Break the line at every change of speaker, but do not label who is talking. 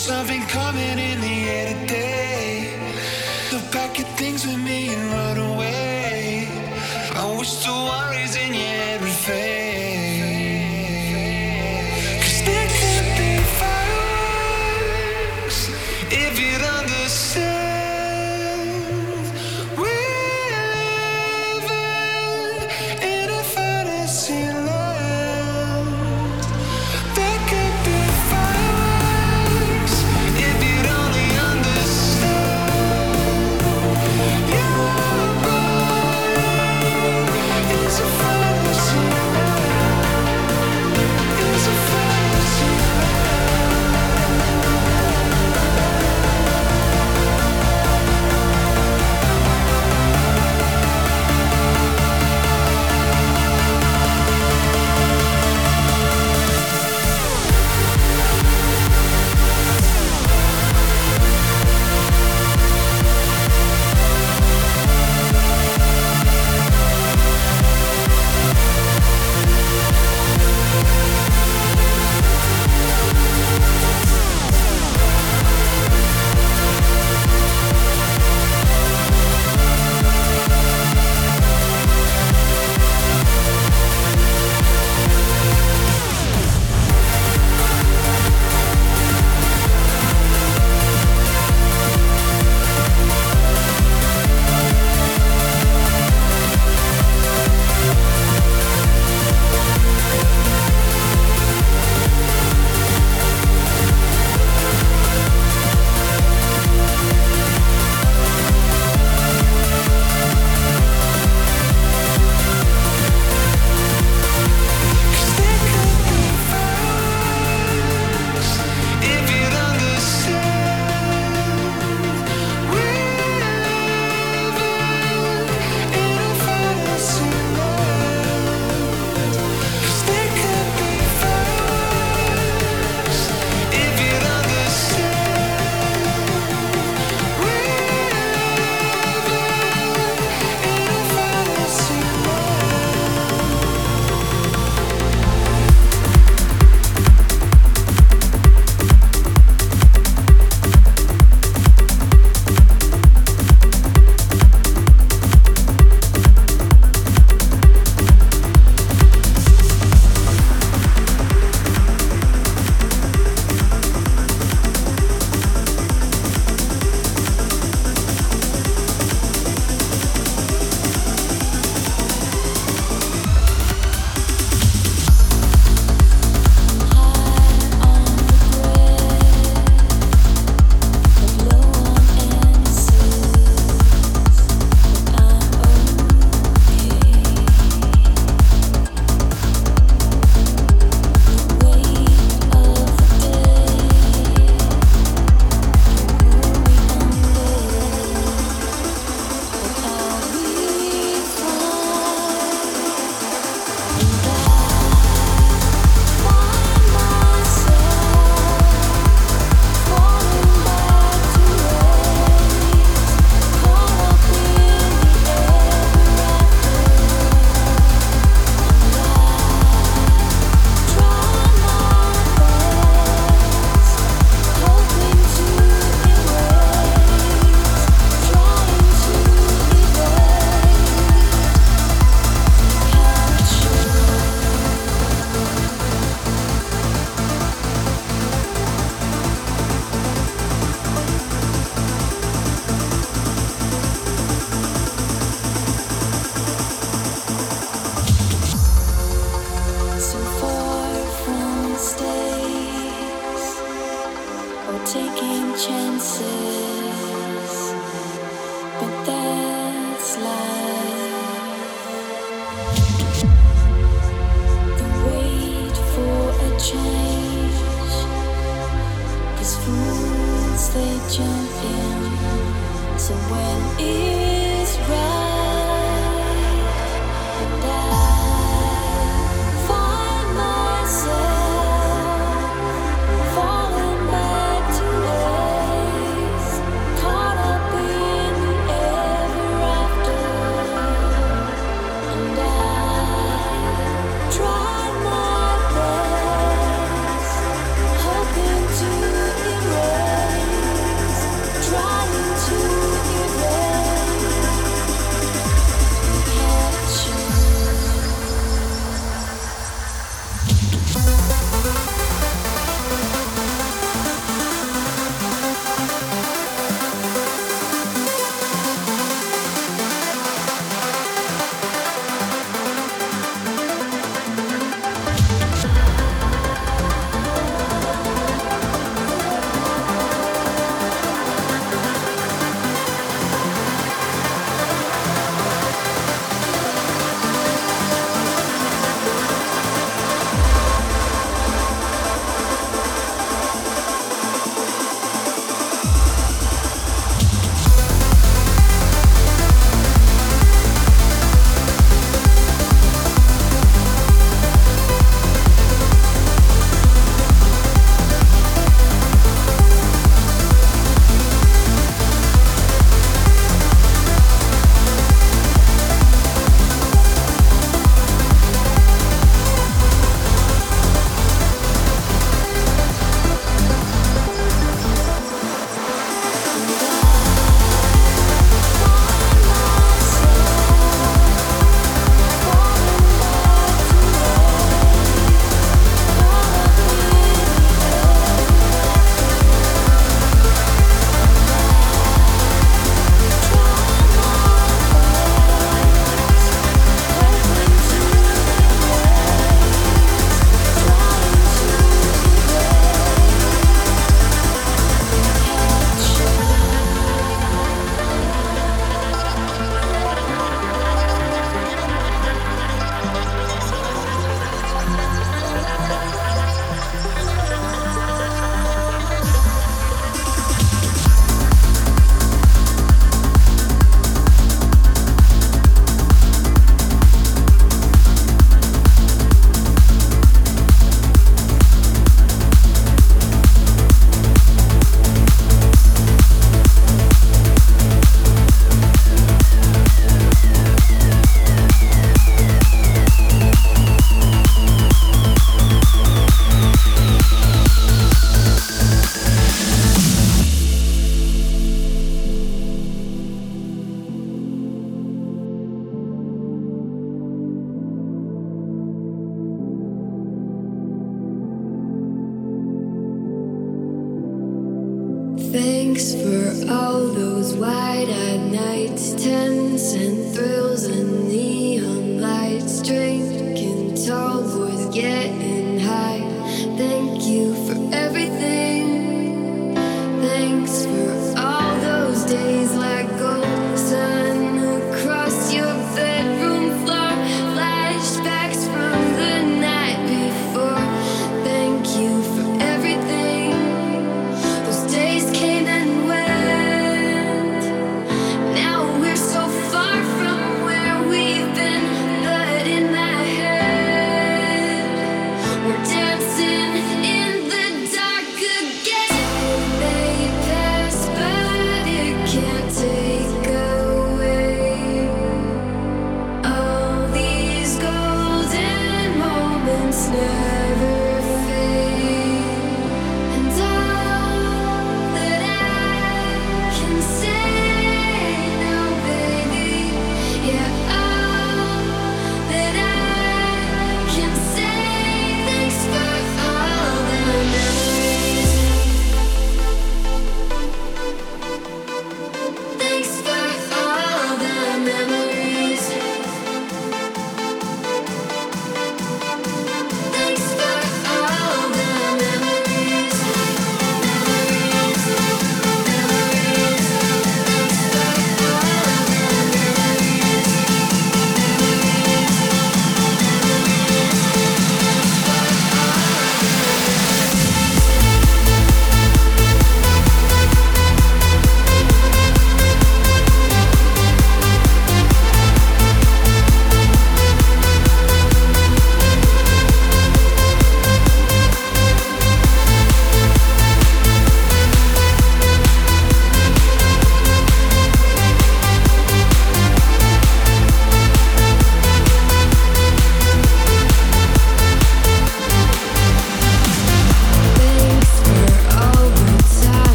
something coming in the air today. Look back at things with me and run away. I wish the worries in your head would fade.